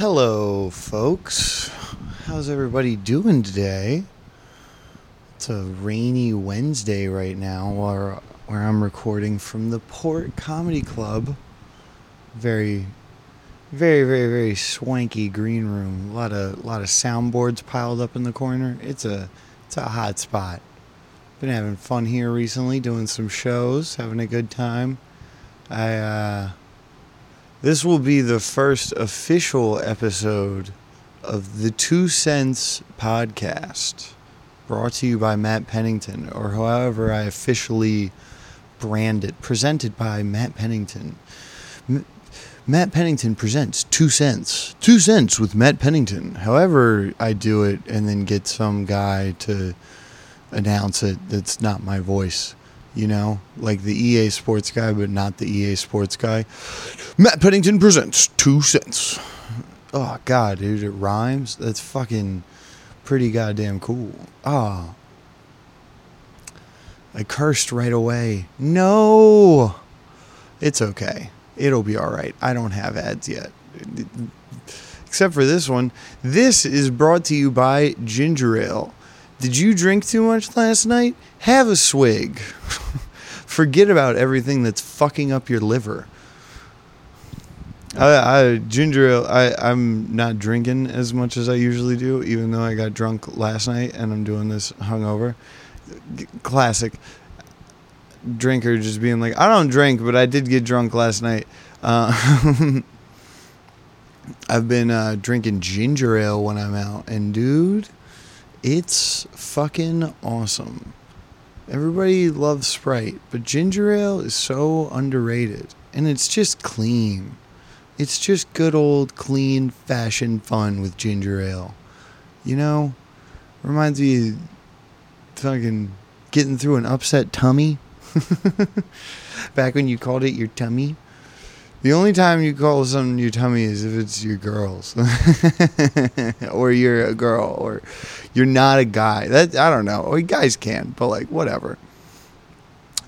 Hello, folks. How's everybody doing today? It's a rainy Wednesday right now where, where I'm recording from the Port Comedy Club. Very, very, very, very swanky green room. A lot of, lot of soundboards piled up in the corner. It's a, it's a hot spot. Been having fun here recently, doing some shows, having a good time. I, uh, this will be the first official episode of the Two Cents podcast, brought to you by Matt Pennington, or however I officially brand it, presented by Matt Pennington. M- Matt Pennington presents Two Cents. Two Cents with Matt Pennington. However, I do it and then get some guy to announce it that's not my voice. You know, like the EA Sports guy, but not the EA Sports guy. Matt Pennington presents Two Cents. Oh, God, dude, it rhymes. That's fucking pretty goddamn cool. Oh. I cursed right away. No. It's okay. It'll be all right. I don't have ads yet. Except for this one. This is brought to you by Ginger Ale. Did you drink too much last night? Have a swig. Forget about everything that's fucking up your liver. I, I ginger ale. I I'm not drinking as much as I usually do, even though I got drunk last night and I'm doing this hungover. Classic drinker just being like, I don't drink, but I did get drunk last night. Uh, I've been uh, drinking ginger ale when I'm out, and dude, it's fucking awesome. Everybody loves Sprite, but ginger ale is so underrated, and it's just clean. It's just good old clean fashion fun with ginger ale. You know, reminds me of fucking getting through an upset tummy. Back when you called it your tummy. The only time you call something your tummy is if it's your girls, or you're a girl, or you're not a guy. That I don't know. Or guys can, but like whatever.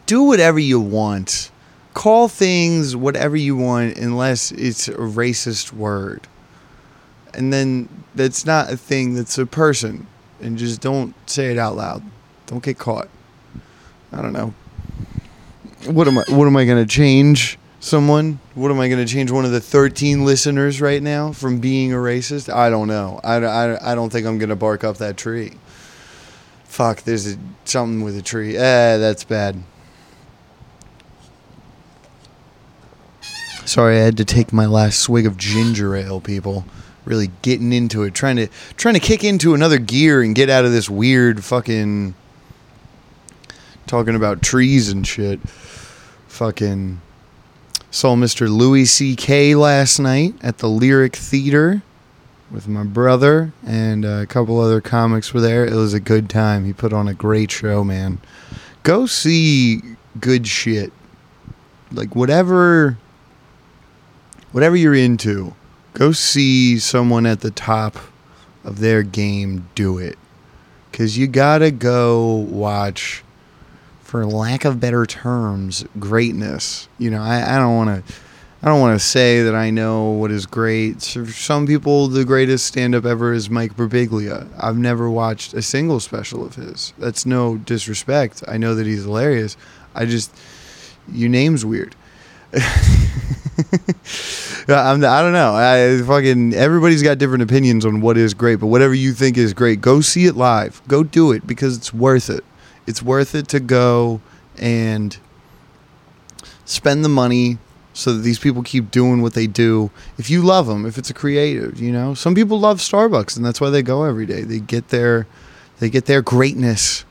Do whatever you want. Call things whatever you want, unless it's a racist word. And then that's not a thing. That's a person, and just don't say it out loud. Don't get caught. I don't know. What am I? What am I gonna change? Someone? What am I going to change one of the 13 listeners right now from being a racist? I don't know. I, I, I don't think I'm going to bark up that tree. Fuck, there's a, something with a tree. Eh, that's bad. Sorry, I had to take my last swig of ginger ale, people. Really getting into it, trying to trying to kick into another gear and get out of this weird fucking talking about trees and shit. Fucking Saw Mr. Louis C.K. last night at the Lyric Theater with my brother and a couple other comics were there. It was a good time. He put on a great show, man. Go see good shit. Like whatever whatever you're into, go see someone at the top of their game do it. Cuz you got to go watch for lack of better terms, greatness. You know, I, I don't want to. I don't want to say that I know what is great. For some people, the greatest stand up ever is Mike Birbiglia. I've never watched a single special of his. That's no disrespect. I know that he's hilarious. I just, your name's weird. I'm, I don't know. I fucking everybody's got different opinions on what is great, but whatever you think is great, go see it live. Go do it because it's worth it it's worth it to go and spend the money so that these people keep doing what they do. If you love them, if it's a creative, you know, some people love Starbucks and that's why they go every day. They get their they get their greatness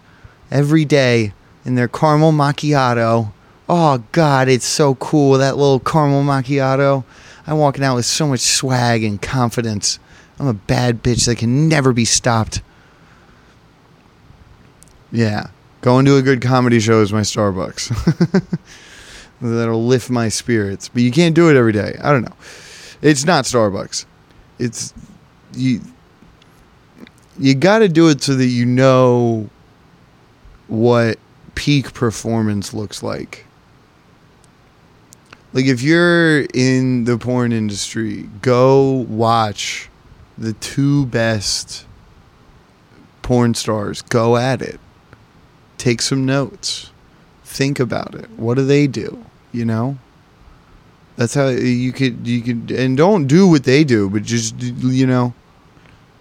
every day in their caramel macchiato. Oh God, it's so cool that little caramel macchiato. I'm walking out with so much swag and confidence. I'm a bad bitch that can never be stopped. Yeah. Going to a good comedy show is my Starbucks. That'll lift my spirits. But you can't do it every day. I don't know. It's not Starbucks. It's you you got to do it so that you know what peak performance looks like. Like if you're in the porn industry, go watch the two best porn stars go at it. Take some notes. Think about it. What do they do? You know? That's how you could you could and don't do what they do, but just you know,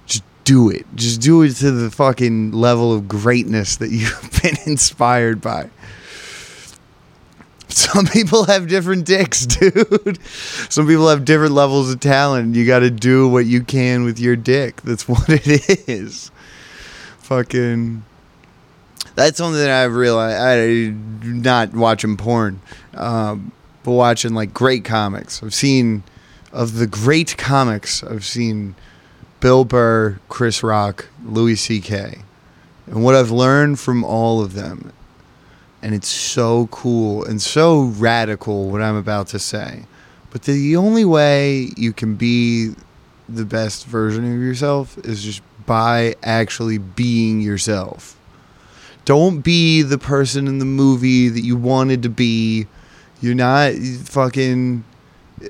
just do it. Just do it to the fucking level of greatness that you've been inspired by. Some people have different dicks, dude. Some people have different levels of talent. You got to do what you can with your dick. That's what it is. Fucking. That's something that I've realized. I not watching porn, um, but watching like great comics. I've seen of the great comics. I've seen Bill Burr, Chris Rock, Louis C.K. And what I've learned from all of them and it's so cool and so radical what I'm about to say. But the only way you can be the best version of yourself is just by actually being yourself. Don't be the person in the movie that you wanted to be. You're not fucking. uh,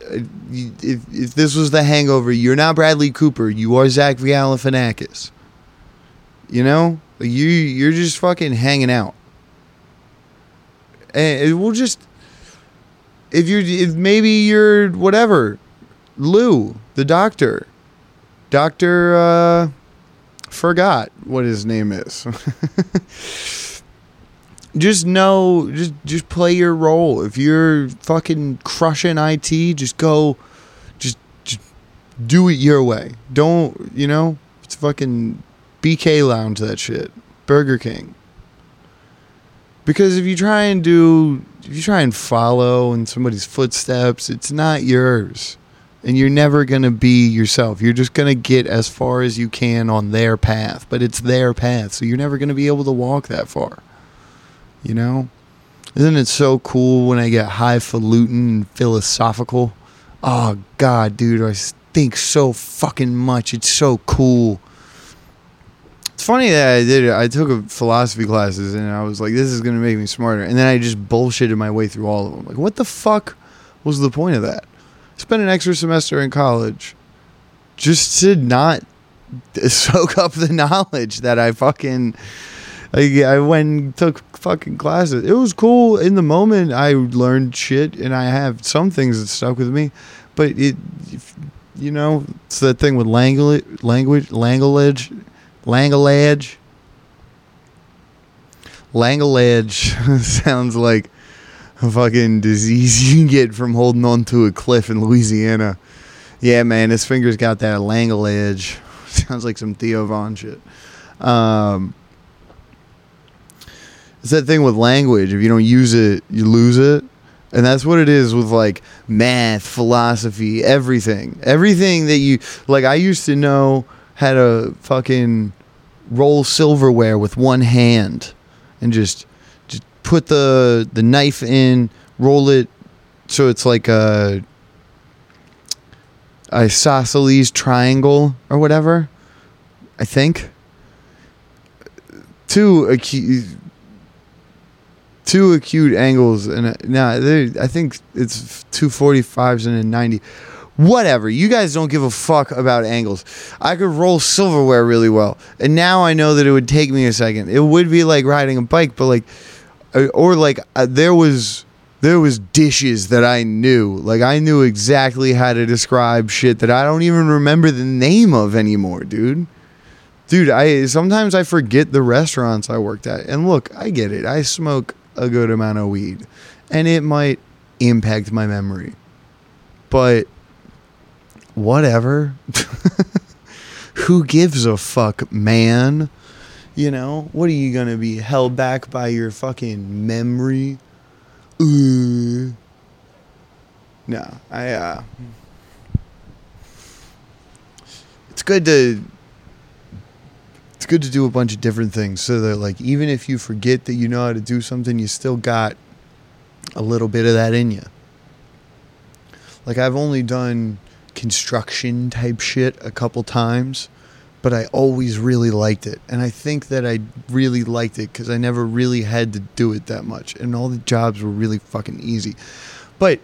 If, if this was the hangover, you're not Bradley Cooper. You are Zach Galifianakis. You know? You, you're just fucking hanging out and we'll just if you're if maybe you're whatever lou the doctor doctor uh forgot what his name is. Just know just just play your role. If you're fucking crushing it just go just just do it your way. Don't you know it's fucking bk lounge that shit. Burger king. Because if you try and do if you try and follow in somebody's footsteps it's not yours and you're never going to be yourself you're just going to get as far as you can on their path but it's their path so you're never going to be able to walk that far you know isn't it so cool when i get highfalutin and philosophical oh god dude i think so fucking much it's so cool it's funny that I did it. I took a philosophy classes and I was like, this is going to make me smarter. And then I just bullshitted my way through all of them. Like, what the fuck was the point of that? Spend an extra semester in college just to not soak up the knowledge that I fucking. I, I went and took fucking classes. It was cool in the moment. I learned shit and I have some things that stuck with me. But it, you know, it's that thing with language, language, language Langalage. Langalage sounds like fucking disease you can get from holding on to a cliff in Louisiana. Yeah, man, his fingers got that langalage. Sounds like some Theo Von shit. Um, it's that thing with language. If you don't use it, you lose it. And that's what it is with like math, philosophy, everything. Everything that you like I used to know how to fucking roll silverware with one hand and just put the the knife in, roll it so it's like a isosceles triangle or whatever. I think two acute two acute angles and now nah, I think it's two 45s and a 90 whatever. You guys don't give a fuck about angles. I could roll silverware really well, and now I know that it would take me a second. It would be like riding a bike, but like, uh, or like uh, there was there was dishes that I knew. Like I knew exactly how to describe shit that I don't even remember the name of anymore, dude. Dude, I sometimes I forget the restaurants I worked at. And look, I get it. I smoke a good amount of weed, and it might impact my memory. But whatever. Who gives a fuck, man? You know, what are you gonna be held back by your fucking memory? No, I. uh It's good to. It's good to do a bunch of different things so that, like, even if you forget that you know how to do something, you still got a little bit of that in you. Like, I've only done construction type shit a couple times, but I always really liked it. And I think that I really liked it because I never really had to do it that much. And all the jobs were really fucking easy. But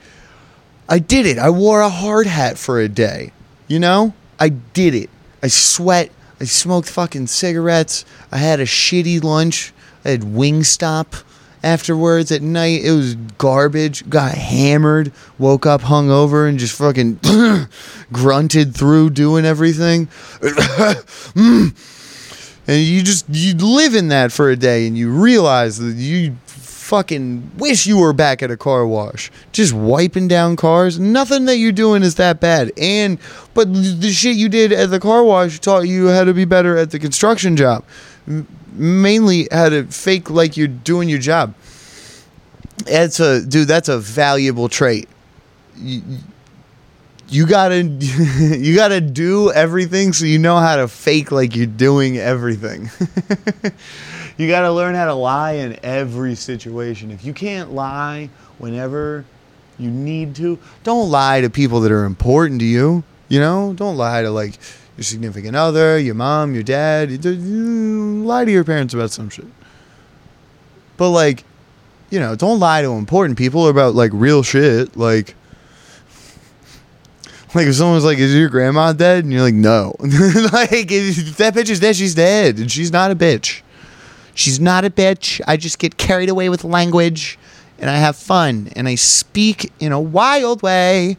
I did it. I wore a hard hat for a day. You know? I did it. I sweat. I smoked fucking cigarettes. I had a shitty lunch. I had Wingstop afterwards at night. It was garbage. Got hammered. Woke up hungover and just fucking grunted through doing everything. And you just you live in that for a day and you realize that you fucking wish you were back at a car wash just wiping down cars nothing that you're doing is that bad and but the shit you did at the car wash taught you how to be better at the construction job Mainly how to fake like you're doing your job. That's a dude that's a valuable trait. You, you gotta you gotta do everything so you know how to fake like you're doing everything. You gotta learn how to lie in every situation. If you can't lie whenever you need to don't lie to people that are important to you you know don't lie to like your significant other your mom your dad lie to your parents about some shit but like you know don't lie to important people about like real shit like like if someone's like, "Is your grandma dead?" and you're like, "No," like if that bitch is dead, she's dead, and she's not a bitch. She's not a bitch. I just get carried away with language, and I have fun, and I speak in a wild way.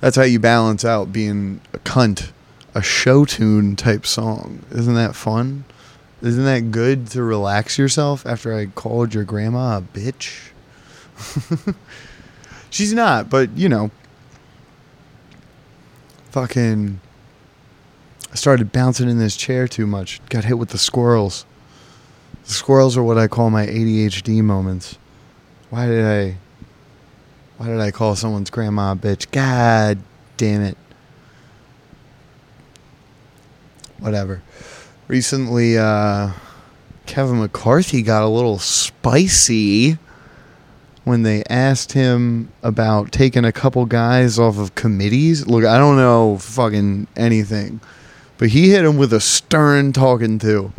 That's how you balance out being a cunt, a show tune type song. Isn't that fun? Isn't that good to relax yourself after I called your grandma a bitch? She's not, but you know, fucking. I started bouncing in this chair too much. Got hit with the squirrels. The squirrels are what I call my ADHD moments. Why did I. Why did I call someone's grandma a bitch? God damn it. Whatever. Recently, uh, Kevin McCarthy got a little spicy when they asked him about taking a couple guys off of committees. Look, I don't know fucking anything, but he hit him with a stern talking to.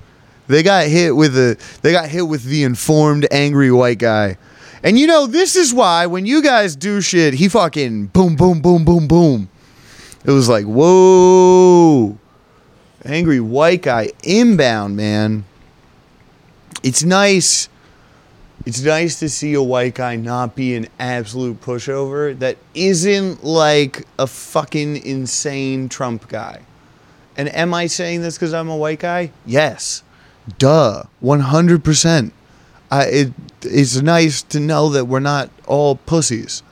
They got hit with the they got hit with the informed angry white guy. And you know, this is why when you guys do shit, he fucking boom boom boom boom boom. It was like, "Whoa." Angry white guy inbound, man. It's nice it's nice to see a white guy not be an absolute pushover that isn't like a fucking insane Trump guy. And am I saying this because I'm a white guy? Yes. Duh. 100%. I, it, it's nice to know that we're not all pussies.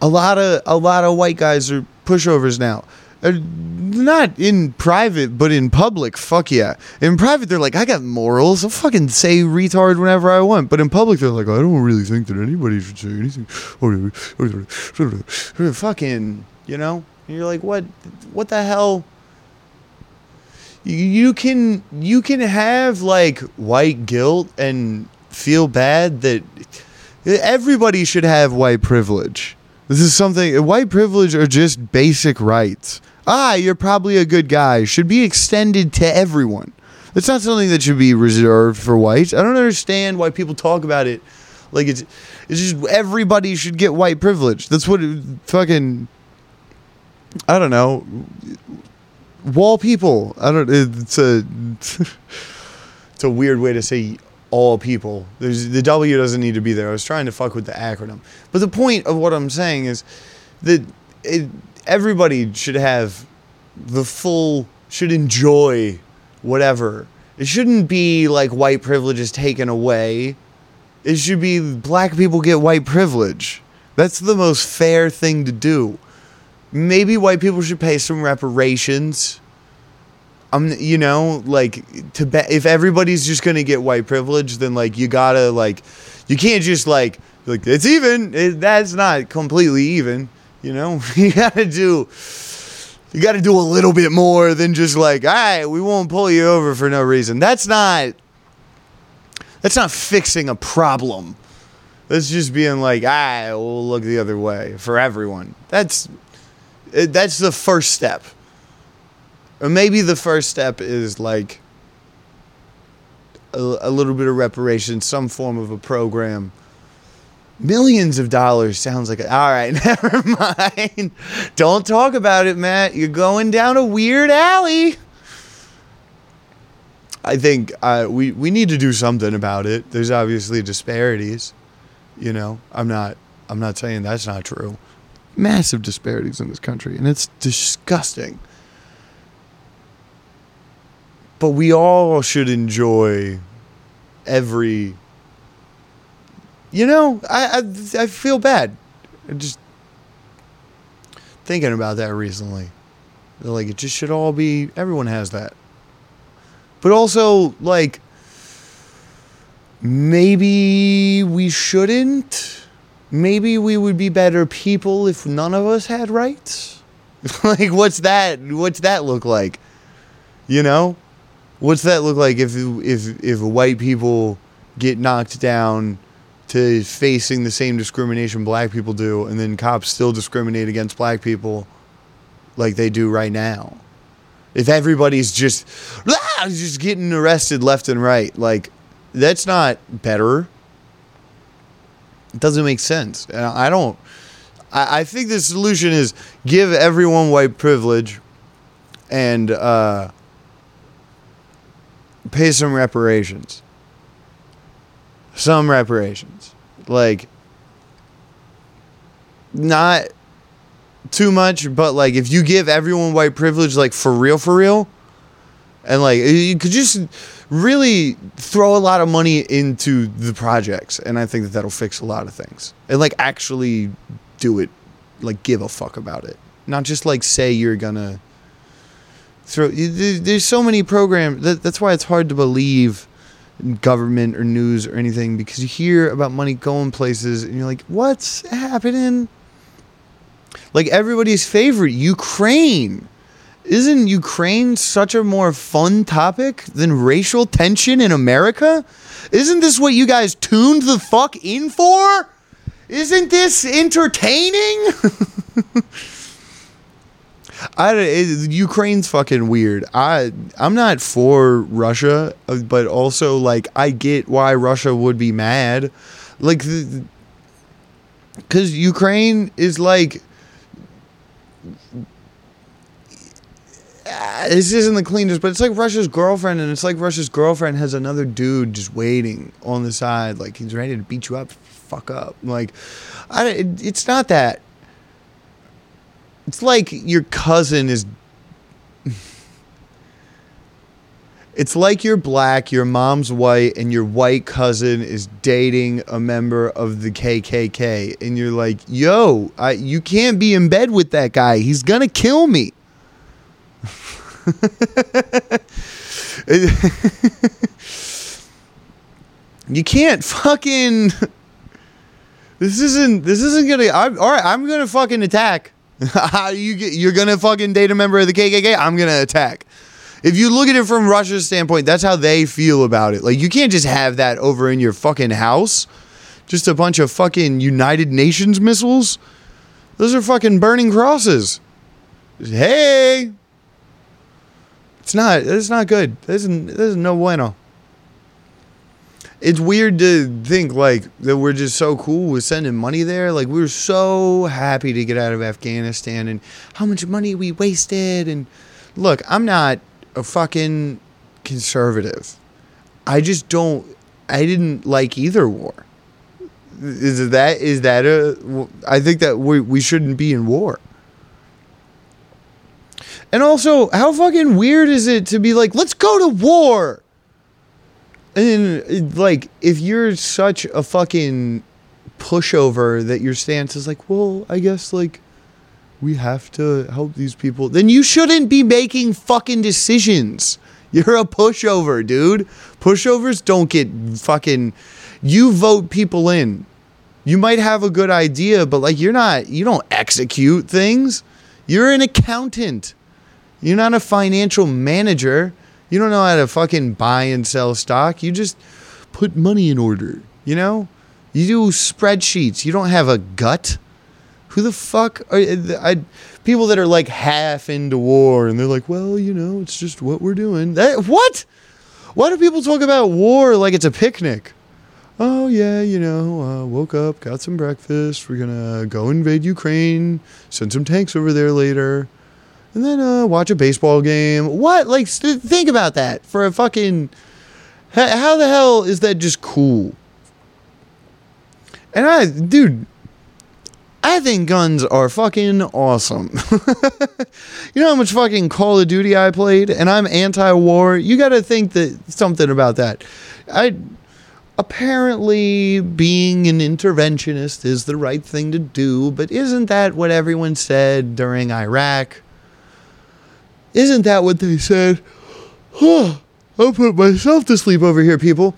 A lot of a lot of white guys are pushovers now. Not in private, but in public, fuck yeah. In private, they're like, I got morals. I'll fucking say retard whenever I want. But in public, they're like, I don't really think that anybody should say anything. fucking, you know? And you're like, what? What the hell? You can you can have like white guilt and feel bad that everybody should have white privilege. This is something white privilege are just basic rights ah, you're probably a good guy should be extended to everyone. It's not something that should be reserved for whites. I don't understand why people talk about it like it's it's just everybody should get white privilege. That's what it, fucking I don't know. Wall people. I don't it's a it's a weird way to say all people. There's the W doesn't need to be there. I was trying to fuck with the acronym. But the point of what I'm saying is that it, everybody should have the full should enjoy whatever. It shouldn't be like white privilege is taken away. It should be black people get white privilege. That's the most fair thing to do. Maybe white people should pay some reparations. Um, you know, like to be, if everybody's just gonna get white privilege, then like you gotta like, you can't just like like it's even. It, that's not completely even. You know, you gotta do you gotta do a little bit more than just like, all right, we won't pull you over for no reason. That's not that's not fixing a problem. That's just being like, ah, we'll look the other way for everyone. That's that's the first step. Or maybe the first step is like a, a little bit of reparation, some form of a program Millions of dollars sounds like a, all right. Never mind. Don't talk about it, Matt. You're going down a weird alley. I think uh, we we need to do something about it. There's obviously disparities. You know, I'm not I'm not saying that's not true. Massive disparities in this country, and it's disgusting. But we all should enjoy every you know, I, I, I feel bad. I just thinking about that recently. Like it just should all be everyone has that. But also like maybe we shouldn't. Maybe we would be better people if none of us had rights. like what's that what's that look like? You know? What's that look like if if if white people get knocked down to facing the same discrimination black people do, and then cops still discriminate against black people like they do right now. If everybody's just ah, just getting arrested left and right, like that's not better. It doesn't make sense. And I don't. I, I think the solution is give everyone white privilege, and uh, pay some reparations some reparations. Like not too much, but like if you give everyone white privilege like for real for real and like you could just really throw a lot of money into the projects and I think that that'll fix a lot of things. And like actually do it like give a fuck about it. Not just like say you're to throw there's so many programs that, that's why it's hard to believe government or news or anything because you hear about money going places and you're like, what's happening? Like everybody's favorite, Ukraine. Isn't Ukraine such a more fun topic than racial tension in America? Isn't this what you guys tuned the fuck in for? Isn't this entertaining? I it, Ukraine's fucking weird. I I'm not for Russia, uh, but also like I get why Russia would be mad, like because Ukraine is like. Uh, this isn't the cleanest, but it's like Russia's girlfriend, and it's like Russia's girlfriend has another dude just waiting on the side, like he's ready to beat you up, fuck up. Like, I, it, it's not that it's like your cousin is. It's like you're black, your mom's white, and your white cousin is dating a member of the KKK, and you're like, "Yo, I, you can't be in bed with that guy. He's gonna kill me." you can't fucking. This isn't. This isn't gonna. I'm, all right, I'm gonna fucking attack. you get, you're gonna fucking date a member of the KKK? I'm gonna attack. If you look at it from Russia's standpoint, that's how they feel about it. Like you can't just have that over in your fucking house. Just a bunch of fucking United Nations missiles. Those are fucking burning crosses. Hey, it's not. It's not good. This is, this is no bueno it's weird to think like that we're just so cool with sending money there. Like we were so happy to get out of Afghanistan and how much money we wasted. And look, I'm not a fucking conservative. I just don't. I didn't like either war. Is that is that a? I think that we we shouldn't be in war. And also, how fucking weird is it to be like, let's go to war? And like, if you're such a fucking pushover that your stance is like, well, I guess like we have to help these people, then you shouldn't be making fucking decisions. You're a pushover, dude. Pushovers don't get fucking. You vote people in. You might have a good idea, but like you're not. You don't execute things. You're an accountant. You're not a financial manager. You don't know how to fucking buy and sell stock. You just put money in order, you know? You do spreadsheets. You don't have a gut. Who the fuck are I, people that are like half into war and they're like, well, you know, it's just what we're doing. That, what? Why do people talk about war like it's a picnic? oh yeah, you know, uh, woke up, got some breakfast. We're gonna go invade Ukraine, send some tanks over there later, and then uh, watch a baseball game. What? Like, st- think about that for a fucking. H- how the hell is that just cool? And I, dude, I think guns are fucking awesome. you know how much fucking Call of Duty I played, and I'm anti-war. You got to think that something about that. I apparently being an interventionist is the right thing to do, but isn't that what everyone said during Iraq? Isn't that what they said? Huh, I'll put myself to sleep over here, people.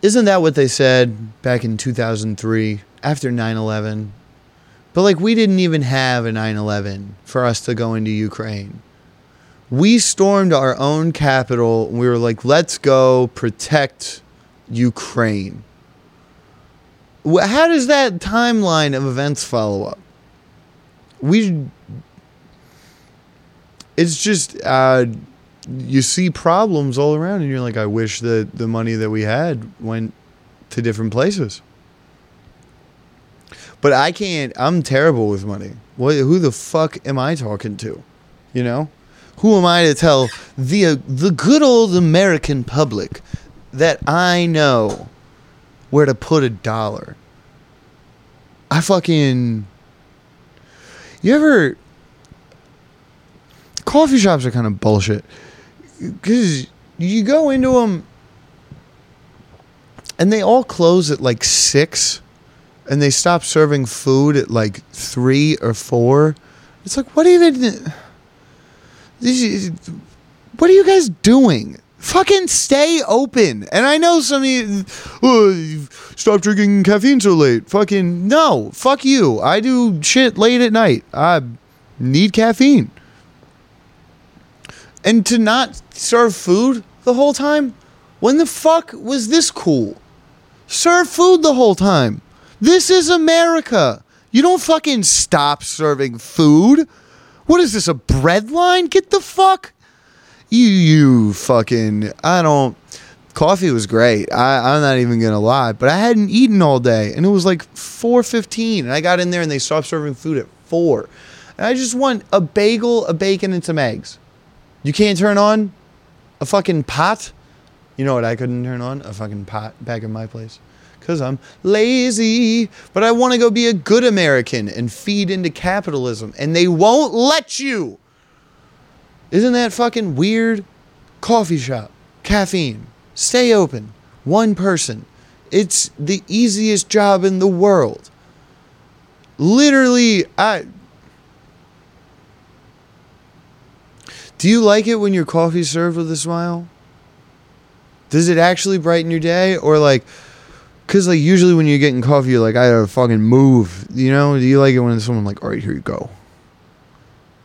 Isn't that what they said back in 2003 after 9 11? But like, we didn't even have a 9 11 for us to go into Ukraine. We stormed our own Capitol. and We were like, let's go protect Ukraine. How does that timeline of events follow up? We. It's just. Uh, you see problems all around and you're like i wish that the money that we had went to different places. But i can't i'm terrible with money. What, who the fuck am i talking to? You know? Who am i to tell the uh, the good old american public that i know where to put a dollar? I fucking you ever coffee shops are kind of bullshit. Because you go into them and they all close at like six and they stop serving food at like three or four. It's like what even this is- what are you guys doing? Fucking stay open. And i know some of you oh, stop drinking caffeine so late. Fucking no. Fuck you. I do shit late at night. I need caffeine and to not serve food the whole time? When the fuck was this cool? Serve food the whole time. This is America. You don't fucking stop serving food. What is this, a bread line? Get the fuck. You, you fucking. I don't. Coffee was great. I, I'm not even gonna lie, but I hadn't eaten all day, and it was like 4:15, and I got in there and they stopped serving food at four, and I just want a bagel, a bacon, and some eggs. You can't turn on a fucking pot. You know what I couldn't turn on? A fucking pot back in my place. Because I'm lazy. But I want to go be a good American and feed into capitalism. And they won't let you. Isn't that fucking weird? Coffee shop, caffeine, stay open, one person. It's the easiest job in the world. Literally, I. Do you like it when your coffee's served with a smile? Does it actually brighten your day? Or like, cause like usually when you're getting coffee, you're like, I gotta fucking move. You know? Do you like it when someone like, all right, here you go?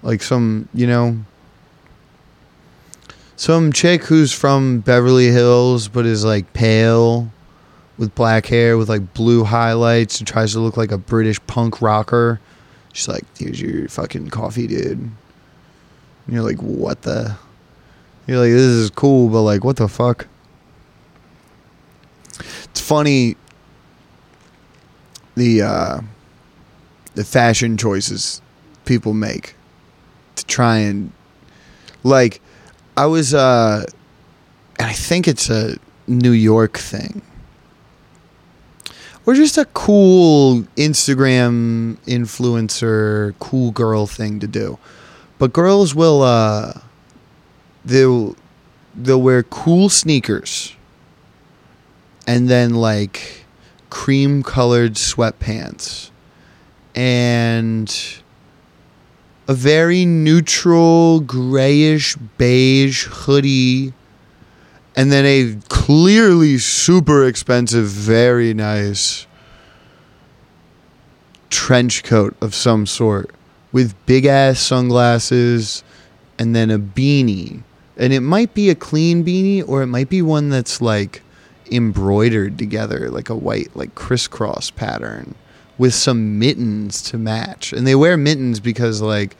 Like some, you know, some chick who's from Beverly Hills but is like pale with black hair with like blue highlights and tries to look like a British punk rocker. She's like, here's your fucking coffee, dude. And you're like, what the? You're like, this is cool, but like, what the fuck? It's funny. The uh, the fashion choices people make to try and like, I was uh, and I think it's a New York thing. Or just a cool Instagram influencer, cool girl thing to do but girls will uh they'll they'll wear cool sneakers and then like cream colored sweatpants and a very neutral grayish beige hoodie and then a clearly super expensive very nice trench coat of some sort with big ass sunglasses and then a beanie. And it might be a clean beanie or it might be one that's like embroidered together, like a white, like crisscross pattern with some mittens to match. And they wear mittens because like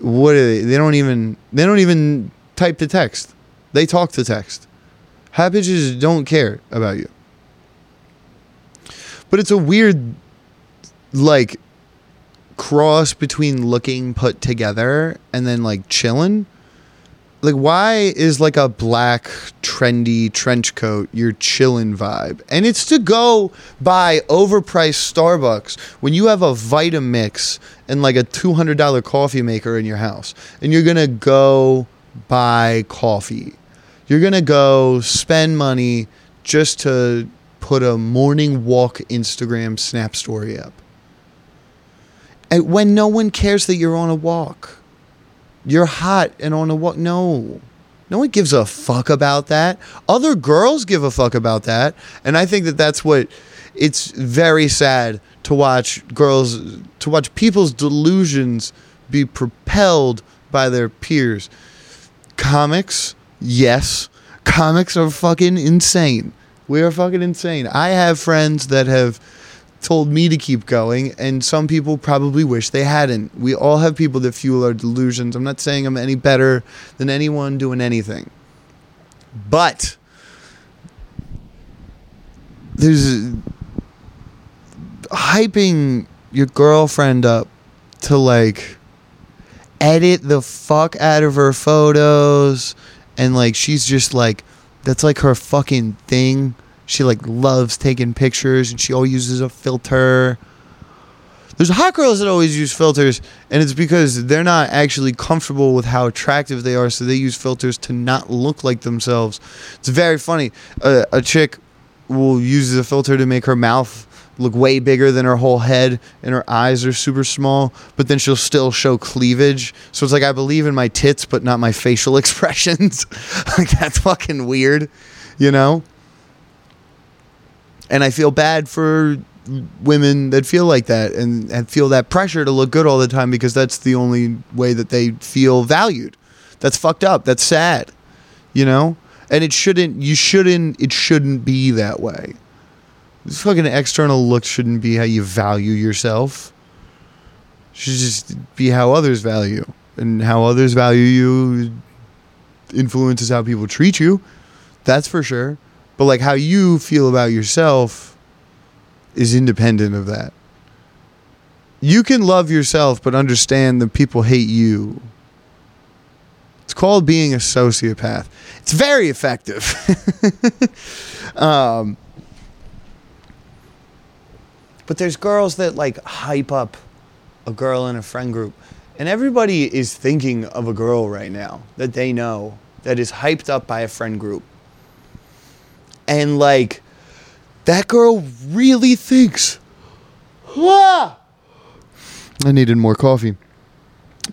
what are they? They don't even they don't even type the text. They talk the text. Hot bitches don't care about you. but it's a weird like cross between looking put together and then like chilling. Like why is like a black trendy trench coat your chillin' vibe? And it's to go buy overpriced Starbucks when you have a Vitamix and like a $200 coffee maker in your house and you're to go buy coffee. You're to go spend money just to put a morning walk Instagram snap story up. And when no one cares that you're on a walk. You're hot and on a walk. No. No one gives a fuck about that. Other girls give a fuck about that. And I think that that's what it's very sad to watch girls, to watch people's delusions be propelled by their peers. Comics, yes. Comics are fucking insane. We are fucking insane. I have friends that have told me to keep going, and some people probably wish they hadn't. We all have people that fuel our delusions. I'm not saying I'm any better than anyone doing anything. But there's hyping your girlfriend up to like edit the fuck out of her photos and like she's just like that's like her fucking thing she like loves taking pictures and she always uses a filter. There's hot girls that always use filters, and it's because they're not actually comfortable with how attractive they are, so they use filters to not look like themselves. It's very funny. Uh, a chick will use the filter to make her mouth look way bigger than her whole head, and her eyes are super small, but then she'll still show cleavage. So it's like, I believe in my tits, but not my facial expressions. like, that's fucking weird, you know? And I feel bad for women that feel like that and, and feel that pressure to look good all the time because that's the only way that they feel valued. That's fucked up. That's sad. You know? And it shouldn't you shouldn't it shouldn't be that way. This fucking external look shouldn't be how you value yourself. It should just be how others value. And how others value you influences how people treat you. That's for sure. But like how you feel about yourself is independent of that. You can love yourself, but understand that people hate you. It's called being a sociopath. It's very effective. um, but there's girls that like hype up a girl in a friend group. And everybody is thinking of a girl right now that they know that is hyped up by a friend group and like that girl really thinks ah! I needed more coffee.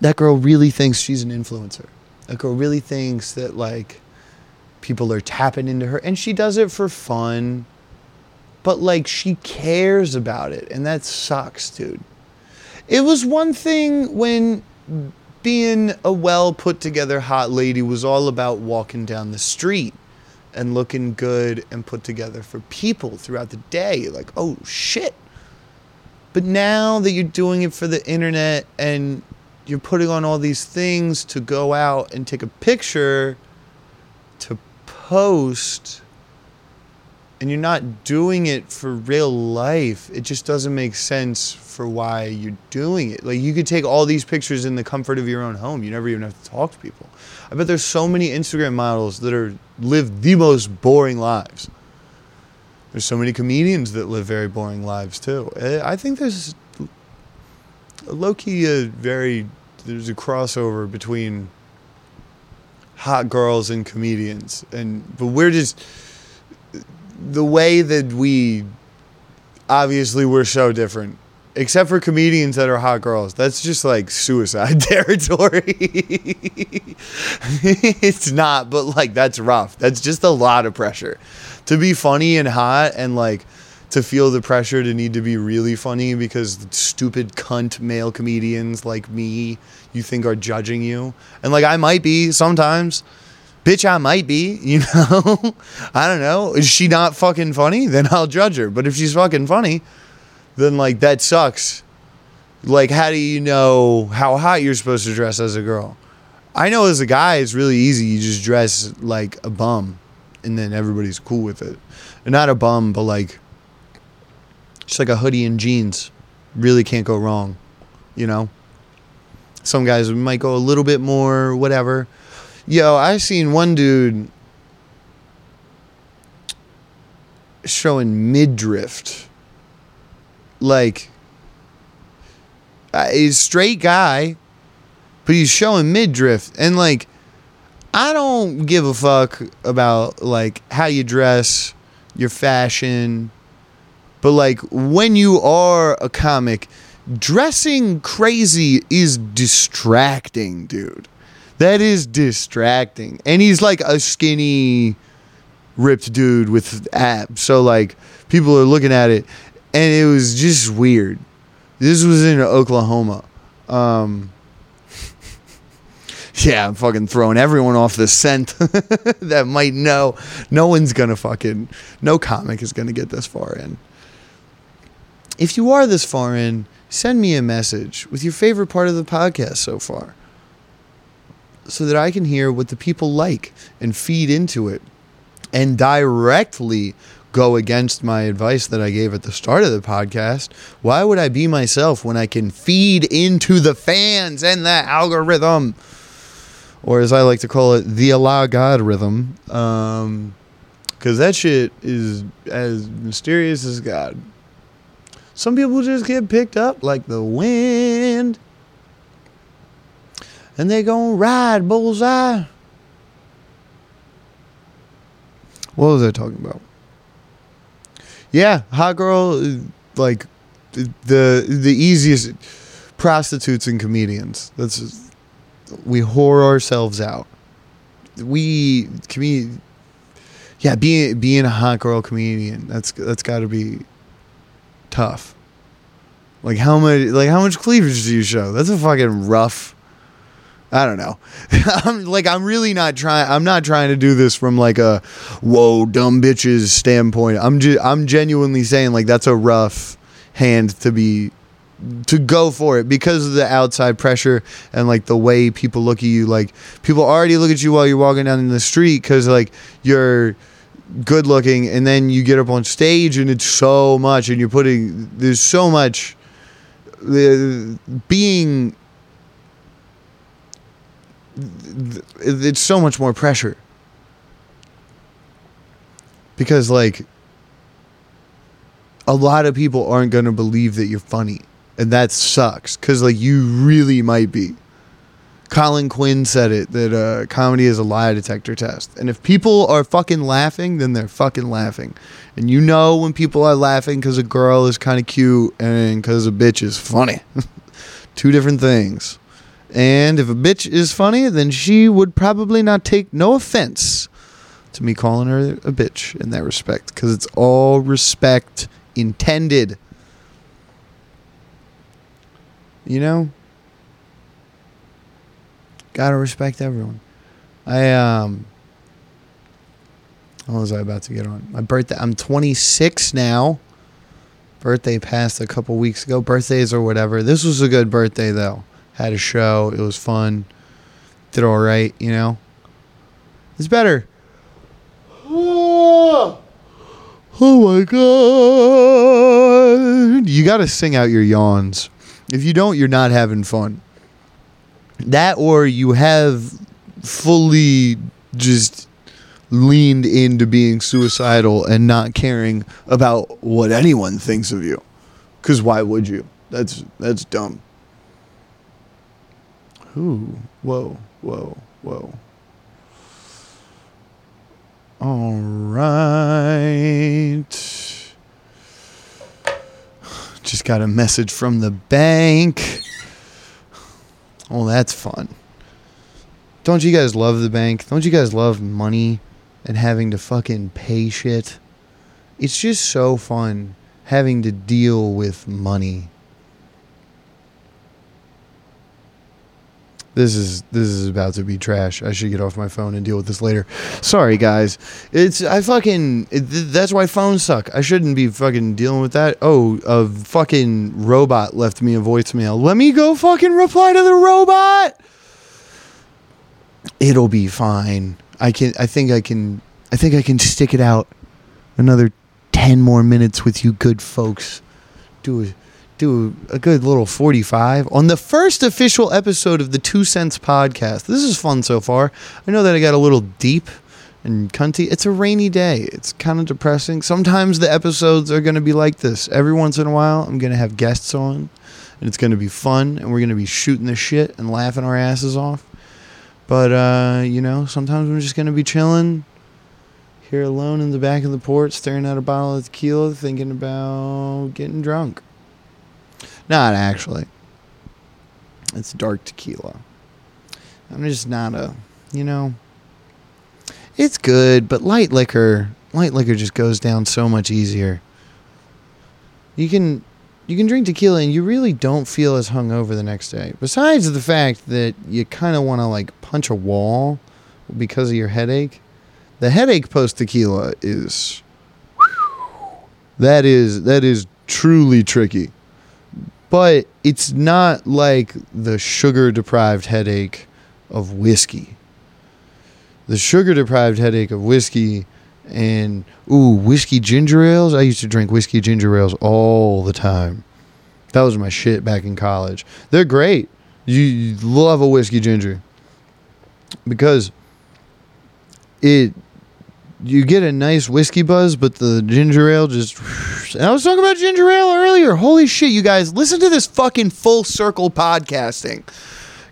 That girl really thinks she's an influencer. That girl really thinks that like people are tapping into her and she does it for fun. But like she cares about it and that sucks, dude. It was one thing when being a well put together hot lady was all about walking down the street and looking good and put together for people throughout the day. Like, oh shit. But now that you're doing it for the internet and you're putting on all these things to go out and take a picture to post and you're not doing it for real life, it just doesn't make sense for why you're doing it. Like you could take all these pictures in the comfort of your own home. You never even have to talk to people. I bet there's so many Instagram models that are live the most boring lives. There's so many comedians that live very boring lives too. I think there's low key a very there's a crossover between hot girls and comedians, and but we're just the way that we obviously we're so different except for comedians that are hot girls. That's just like suicide territory. it's not, but like that's rough. That's just a lot of pressure. To be funny and hot and like to feel the pressure to need to be really funny because stupid cunt male comedians like me you think are judging you. And like I might be sometimes. Bitch, I might be, you know? I don't know. Is she not fucking funny? Then I'll judge her. But if she's fucking funny, then like that sucks. Like, how do you know how hot you're supposed to dress as a girl? I know as a guy, it's really easy. You just dress like a bum, and then everybody's cool with it. Not a bum, but like Just like a hoodie and jeans. Really can't go wrong, you know? Some guys might go a little bit more, whatever. Yo, I seen one dude showing midriff. Like, uh, he's a straight guy, but he's showing midriff. And, like, I don't give a fuck about, like, how you dress, your fashion. But, like, when you are a comic, dressing crazy is distracting, dude. That is distracting. And he's like a skinny, ripped dude with abs. So like people are looking at it and it was just weird. This was in Oklahoma. Um Yeah, I'm fucking throwing everyone off the scent that might know. No one's gonna fucking no comic is gonna get this far in. If you are this far in, send me a message with your favorite part of the podcast so far so that I can hear what the people like and feed into it and directly go against my advice that I gave at the start of the podcast. Why would I be myself when I can feed into the fans and the algorithm? Or as I like to call it, the Allah God rhythm. Um, Cause that shit is as mysterious as God. Some people just get picked up like the wind. And they gonna ride bullseye. What was I talking about? Yeah, hot girl, like the the easiest prostitutes and comedians. That's we whore ourselves out. We comedian, yeah, being being a hot girl comedian. That's that's got to be tough. Like how much like how much cleavage do you show? That's a fucking rough. I don't know. I'm like I'm really not trying. I'm not trying to do this from like a whoa dumb bitches standpoint. I'm just I'm genuinely saying like that's a rough hand to be to go for it because of the outside pressure and like the way people look at you. Like people already look at you while you're walking down the street because like you're good looking, and then you get up on stage and it's so much, and you're putting there's so much uh, being it's so much more pressure. Because like a lot of people aren't going to believe that you're funny and that sucks because like you really might be. Colin quinn said it that uh, comedy is a lie detector test and if people are fucking laughing then they're fucking laughing. And you know when people are laughing because a girl is kind of cute and because a bitch is funny. Two different things and if a bitch is funny, then she would probably not take no offense to me calling her a bitch in that respect because it's all respect intended. You know? Gotta respect everyone. I, um, what was I about to get on? My birthday. I'm 26 now. Birthday passed a couple weeks ago. Birthdays or whatever. This was a good birthday, though had a show. It was fun. Did all right, you know. It's better. Oh, my god! You got to sing out your yawns. If you don't, you're not having fun. That or you have fully just leaned into being suicidal and not caring about what anyone thinks of you. Cuz why would you? That's that's dumb. Ooh, whoa, whoa, whoa. All right. Just got a message from the bank. Oh, that's fun. Don't you guys love the bank? Don't you guys love money and having to fucking pay shit? It's just so fun having to deal with money. This is this is about to be trash. I should get off my phone and deal with this later. Sorry, guys. It's I fucking it, that's why phones suck. I shouldn't be fucking dealing with that. Oh, a fucking robot left me a voicemail. Let me go fucking reply to the robot. It'll be fine. I can. I think I can. I think I can stick it out another ten more minutes with you, good folks. do a, do a good little 45 on the first official episode of the Two Cents podcast. This is fun so far. I know that I got a little deep and cunty. It's a rainy day. It's kind of depressing. Sometimes the episodes are going to be like this. Every once in a while, I'm going to have guests on, and it's going to be fun, and we're going to be shooting the shit and laughing our asses off. But, uh, you know, sometimes I'm just going to be chilling here alone in the back of the porch, staring at a bottle of tequila, thinking about getting drunk. Not actually. It's dark tequila. I'm just not a, you know, it's good, but light liquor, light liquor just goes down so much easier. You can you can drink tequila and you really don't feel as hungover the next day. Besides the fact that you kind of want to like punch a wall because of your headache. The headache post tequila is that is that is truly tricky. But it's not like the sugar deprived headache of whiskey the sugar deprived headache of whiskey and ooh whiskey ginger ales. I used to drink whiskey ginger ales all the time. That was my shit back in college. They're great. You, love a whiskey ginger because it you get a nice whiskey buzz, but the ginger ale just. And I was talking about ginger ale earlier. Holy shit, you guys! Listen to this fucking full circle podcasting.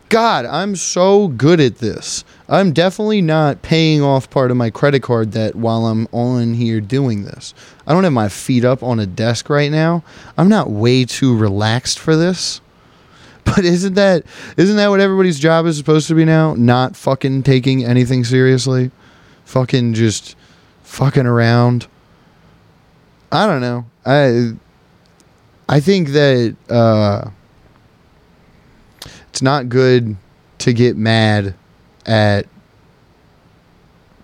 God, I'm so good at this. I'm definitely not paying off part of my credit card debt while I'm on here doing this. I don't have my feet up on a desk right now. I'm not way too relaxed for this. But isn't that isn't that what everybody's job is supposed to be now? Not fucking taking anything seriously. Fucking just fucking around. I don't know. I I think that uh it's not good to get mad at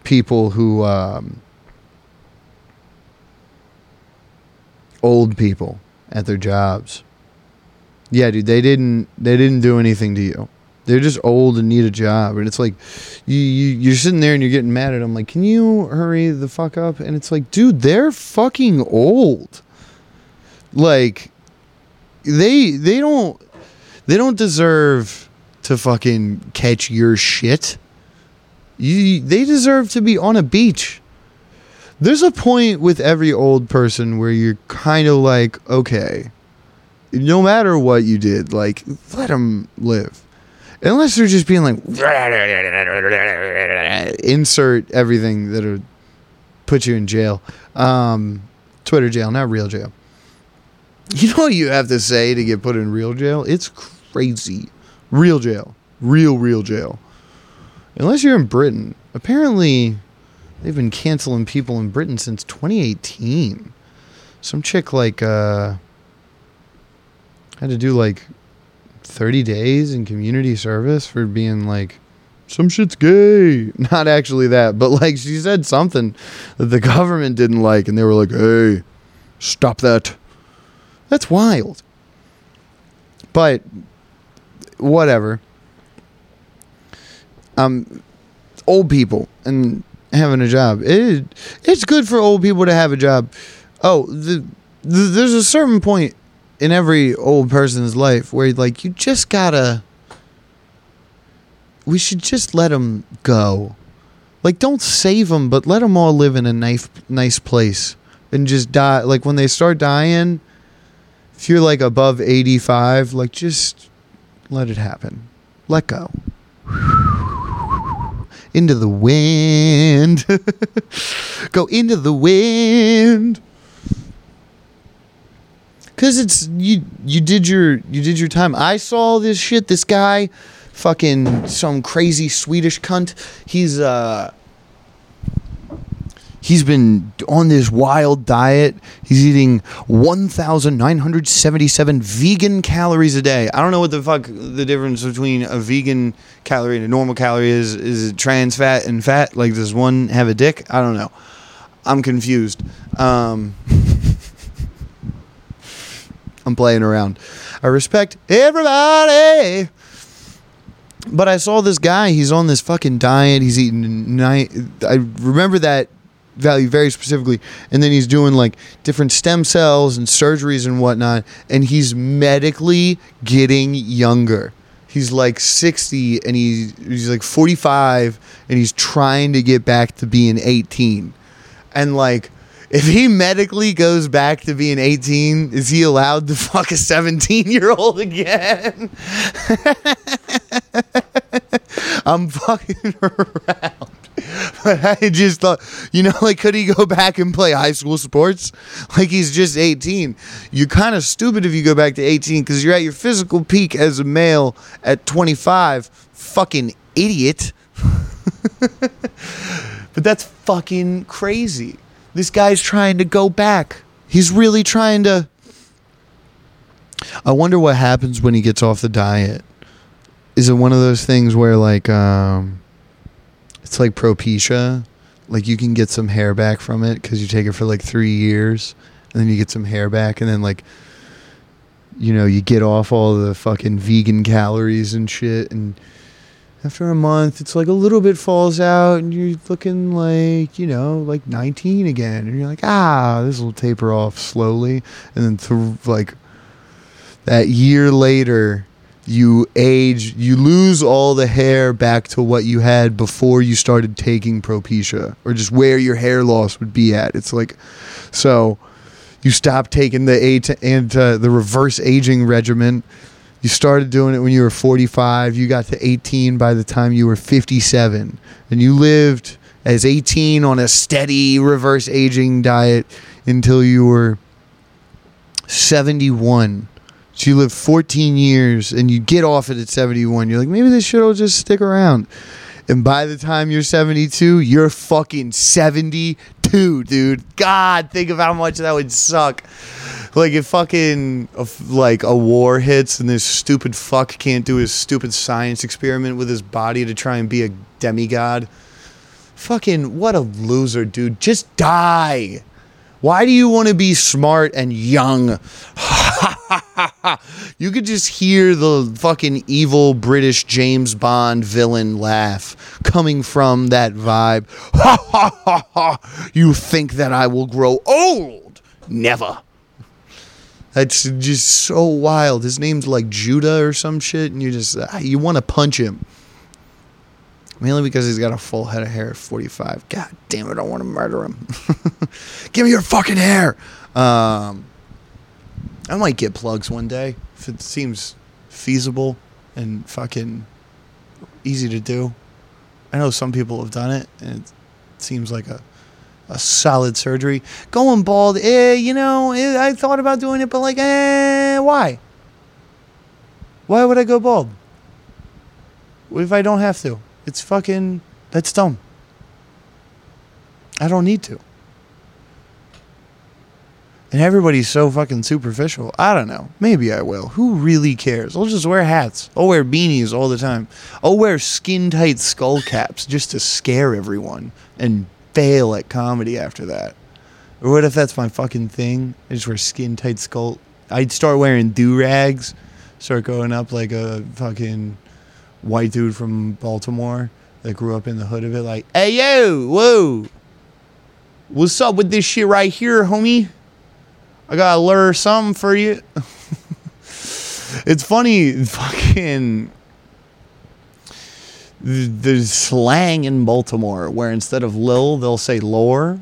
people who um, old people at their jobs. Yeah, dude, they didn't they didn't do anything to you. They're just old and need a job, and it's like you, you you're sitting there and you're getting mad at them. Like, can you hurry the fuck up? And it's like, dude, they're fucking old. Like, they they don't they don't deserve to fucking catch your shit. You, they deserve to be on a beach. There's a point with every old person where you're kind of like, okay, no matter what you did, like, let them live. Unless they're just being like, insert everything that'll put you in jail. Um, Twitter jail, not real jail. You know what you have to say to get put in real jail? It's crazy. Real jail. Real, real jail. Unless you're in Britain. Apparently, they've been canceling people in Britain since 2018. Some chick, like, uh, had to do like 30 days in community service for being like, some shit's gay. Not actually that, but like she said something that the government didn't like, and they were like, hey, stop that. That's wild. But whatever. Um, old people and having a job. It it's good for old people to have a job. Oh, the, the, there's a certain point in every old person's life where like you just gotta. We should just let them go. Like, don't save them, but let them all live in a nice, nice place and just die. Like when they start dying, if you're like above 85, like just let it happen. Let go. Into the wind. go into the wind. Cause it's you you did your you did your time. I saw this shit, this guy, fucking some crazy Swedish cunt. He's uh He's been on this wild diet. He's eating 1,977 vegan calories a day. I don't know what the fuck the difference between a vegan calorie and a normal calorie is. Is it trans fat and fat? Like, does one have a dick? I don't know. I'm confused. Um, I'm playing around. I respect everybody. But I saw this guy. He's on this fucking diet. He's eating night. I remember that value very specifically, and then he's doing like different stem cells and surgeries and whatnot, and he's medically getting younger. He's like 60 and he's, he's like 45 and he's trying to get back to being 18. And like, if he medically goes back to being 18, is he allowed to fuck a 17 year old again? I'm fucking around. But I just thought, you know, like, could he go back and play high school sports? Like, he's just 18. You're kind of stupid if you go back to 18 because you're at your physical peak as a male at 25. Fucking idiot. but that's fucking crazy. This guy's trying to go back. He's really trying to. I wonder what happens when he gets off the diet. Is it one of those things where, like, um, it's like Propecia. Like you can get some hair back from it because you take it for like three years, and then you get some hair back, and then like, you know, you get off all the fucking vegan calories and shit, and after a month, it's like a little bit falls out, and you're looking like you know, like 19 again, and you're like, ah, this will taper off slowly, and then to like that year later you age, you lose all the hair back to what you had before you started taking Propecia, or just where your hair loss would be at. It's like, so you stop taking the age and uh, the reverse aging regimen. You started doing it when you were 45. You got to 18 by the time you were 57, and you lived as 18 on a steady reverse aging diet until you were 71 so you live 14 years and you get off it at 71. You're like, maybe this shit will just stick around. And by the time you're 72, you're fucking 72, dude. God, think of how much that would suck. Like if fucking if like a war hits and this stupid fuck can't do his stupid science experiment with his body to try and be a demigod. Fucking what a loser, dude. Just die. Why do you want to be smart and young? you could just hear the fucking evil British James Bond villain laugh coming from that vibe. You think that I will grow old? Never. That's just so wild. His name's like Judah or some shit, and you just ah, you want to punch him. Mainly because he's got a full head of hair at 45. God damn it, I want to murder him. Give me your fucking hair. Um, I might get plugs one day if it seems feasible and fucking easy to do. I know some people have done it, and it seems like a a solid surgery. Going bald, eh? You know, eh, I thought about doing it, but like, eh? Why? Why would I go bald? What if I don't have to? It's fucking. That's dumb. I don't need to and everybody's so fucking superficial. I don't know. Maybe I will. Who really cares? I'll just wear hats. I'll wear beanies all the time. I'll wear skin tight skull caps just to scare everyone and fail at comedy after that. Or what if that's my fucking thing? I just wear skin tight skull. I'd start wearing do rags, start going up like a fucking white dude from Baltimore that grew up in the hood of it, like, hey yo, whoa, what's up with this shit right here, homie? I gotta lure some for you. it's funny, fucking the, slang in Baltimore where instead of Lil, they'll say lore.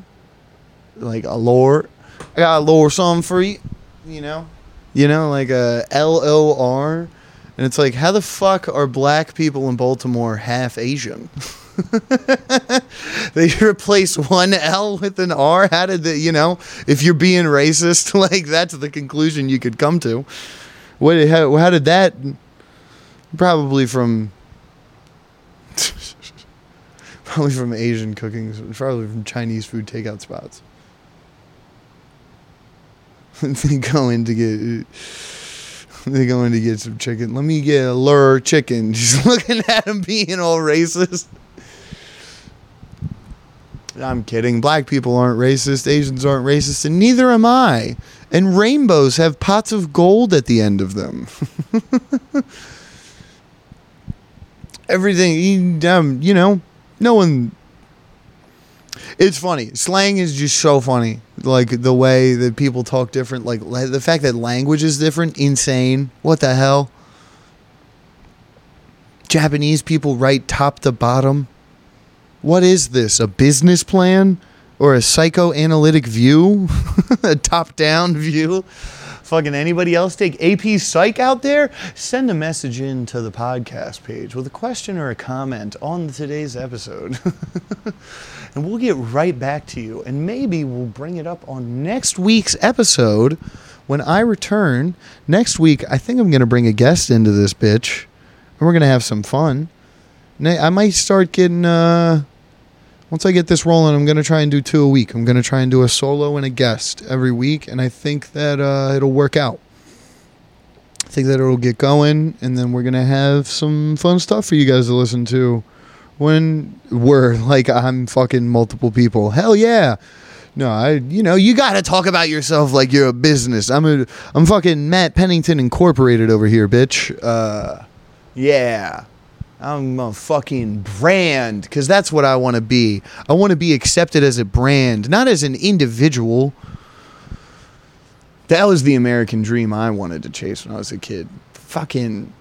Like a lore. I got a lure some for you. You know? You know, like a L O R. And it's like, how the fuck are black people in Baltimore half Asian? they replace one L with an R. How did the, you know, if you're being racist, like that's the conclusion you could come to. What, how, how did that, probably from, probably from Asian cooking, probably from Chinese food takeout spots. they go in to get, they go in to get some chicken. Let me get a lure chicken. Just looking at him being all racist. I'm kidding. Black people aren't racist. Asians aren't racist, and neither am I. And rainbows have pots of gold at the end of them. Everything, um, you know, no one. It's funny. Slang is just so funny. Like the way that people talk different. Like the fact that language is different. Insane. What the hell? Japanese people write top to bottom. What is this? A business plan or a psychoanalytic view? a top-down view? Fucking anybody else take AP Psych out there? Send a message in to the podcast page with a question or a comment on today's episode. and we'll get right back to you. And maybe we'll bring it up on next week's episode when I return. Next week, I think I'm going to bring a guest into this bitch. And we're going to have some fun. I might start getting, uh, once I get this rolling, I'm going to try and do two a week. I'm going to try and do a solo and a guest every week. And I think that uh, it'll work out. I think that it'll get going. And then we're going to have some fun stuff for you guys to listen to when we're like I'm fucking multiple people. Hell yeah. No, I you know, you got to talk about yourself like you're a business. I'm a I'm fucking Matt Pennington Incorporated over here, bitch. Uh yeah. I'm a fucking brand cuz that's what I want to be. I want to be accepted as a brand, not as an individual. That was the American dream I wanted to chase when I was a kid. Fucking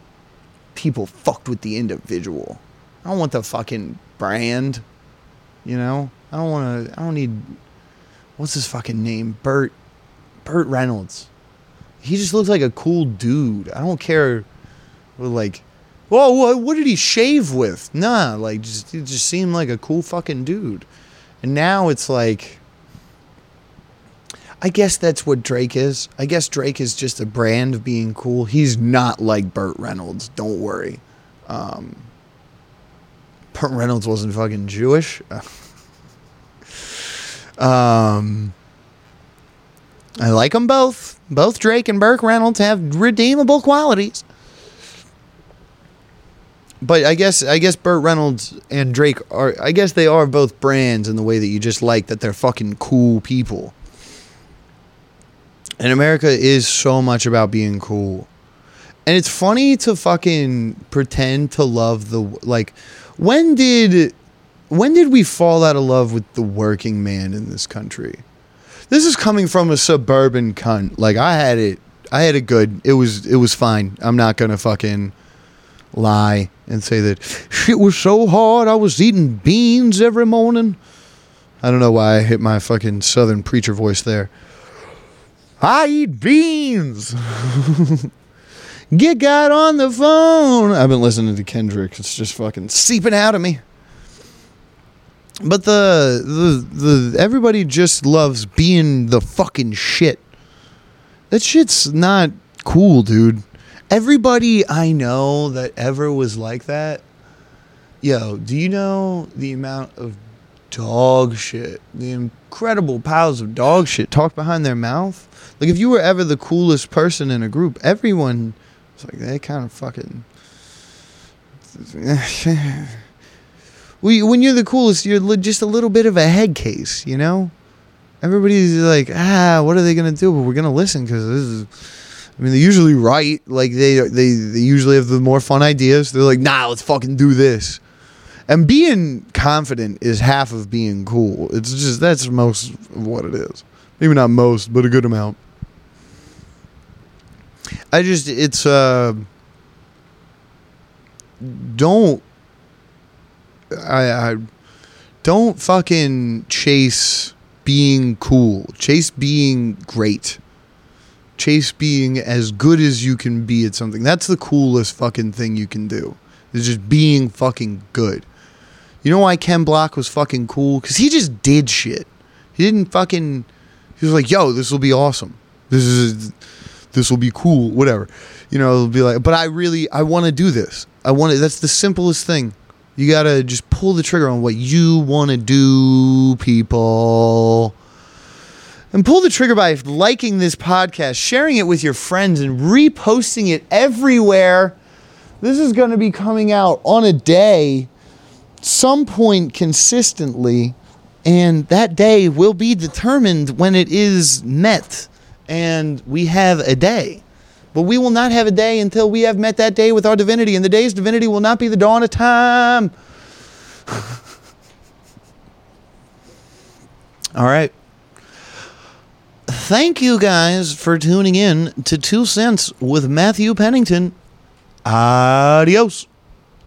people fucked with the individual. I don't want the fucking brand. You know? I don't want to I don't need what's his fucking name? Burt Burt Reynolds. He just looks like a cool dude. I don't care like Whoa, what, what did he shave with? Nah, like just he just seemed like a cool fucking dude. And now it's like I guess that's what Drake is. I guess Drake is just a brand of being cool. He's not like Burt Reynolds. Don't worry. Um, Burt Reynolds wasn't fucking Jewish. um, I like them both. Both Drake and Burt Reynolds have redeemable qualities. But I guess I guess Burt Reynolds and Drake are I guess they are both brands in the way that you just like that they're fucking cool people. And America is so much about being cool. And it's funny to fucking pretend to love the like when did when did we fall out of love with the working man in this country? This is coming from a suburban cunt. Like I had it I had it good. It was it was fine. I'm not going to fucking lie and say that shit was so hard I was eating beans every morning. I don't know why I hit my fucking southern preacher voice there. I eat beans. Get God on the phone. I've been listening to Kendrick. It's just fucking seeping out of me. But the the the everybody just loves being the fucking shit. That shit's not cool, dude. Everybody I know that ever was like that, yo, do you know the amount of dog shit, the incredible piles of dog shit talked behind their mouth? Like, if you were ever the coolest person in a group, everyone was like, they kind of fucking. when you're the coolest, you're just a little bit of a head case, you know? Everybody's like, ah, what are they going to do? But we're going to listen because this is. I mean, they're usually right. Like they, they, they usually have the more fun ideas. They're like, nah, let's fucking do this. And being confident is half of being cool. It's just that's most of what it is. Maybe not most, but a good amount. I just it's uh don't I I don't fucking chase being cool. Chase being great. Chase being as good as you can be at something. That's the coolest fucking thing you can do. Is just being fucking good. You know why Ken Block was fucking cool? Because he just did shit. He didn't fucking. He was like, "Yo, this will be awesome. This is, this will be cool. Whatever." You know, it'll be like. But I really, I want to do this. I want to. That's the simplest thing. You gotta just pull the trigger on what you want to do, people. And pull the trigger by liking this podcast, sharing it with your friends, and reposting it everywhere. This is going to be coming out on a day, some point consistently, and that day will be determined when it is met. And we have a day. But we will not have a day until we have met that day with our divinity, and the day's divinity will not be the dawn of time. All right. Thank you guys for tuning in to Two Cents with Matthew Pennington. Adios.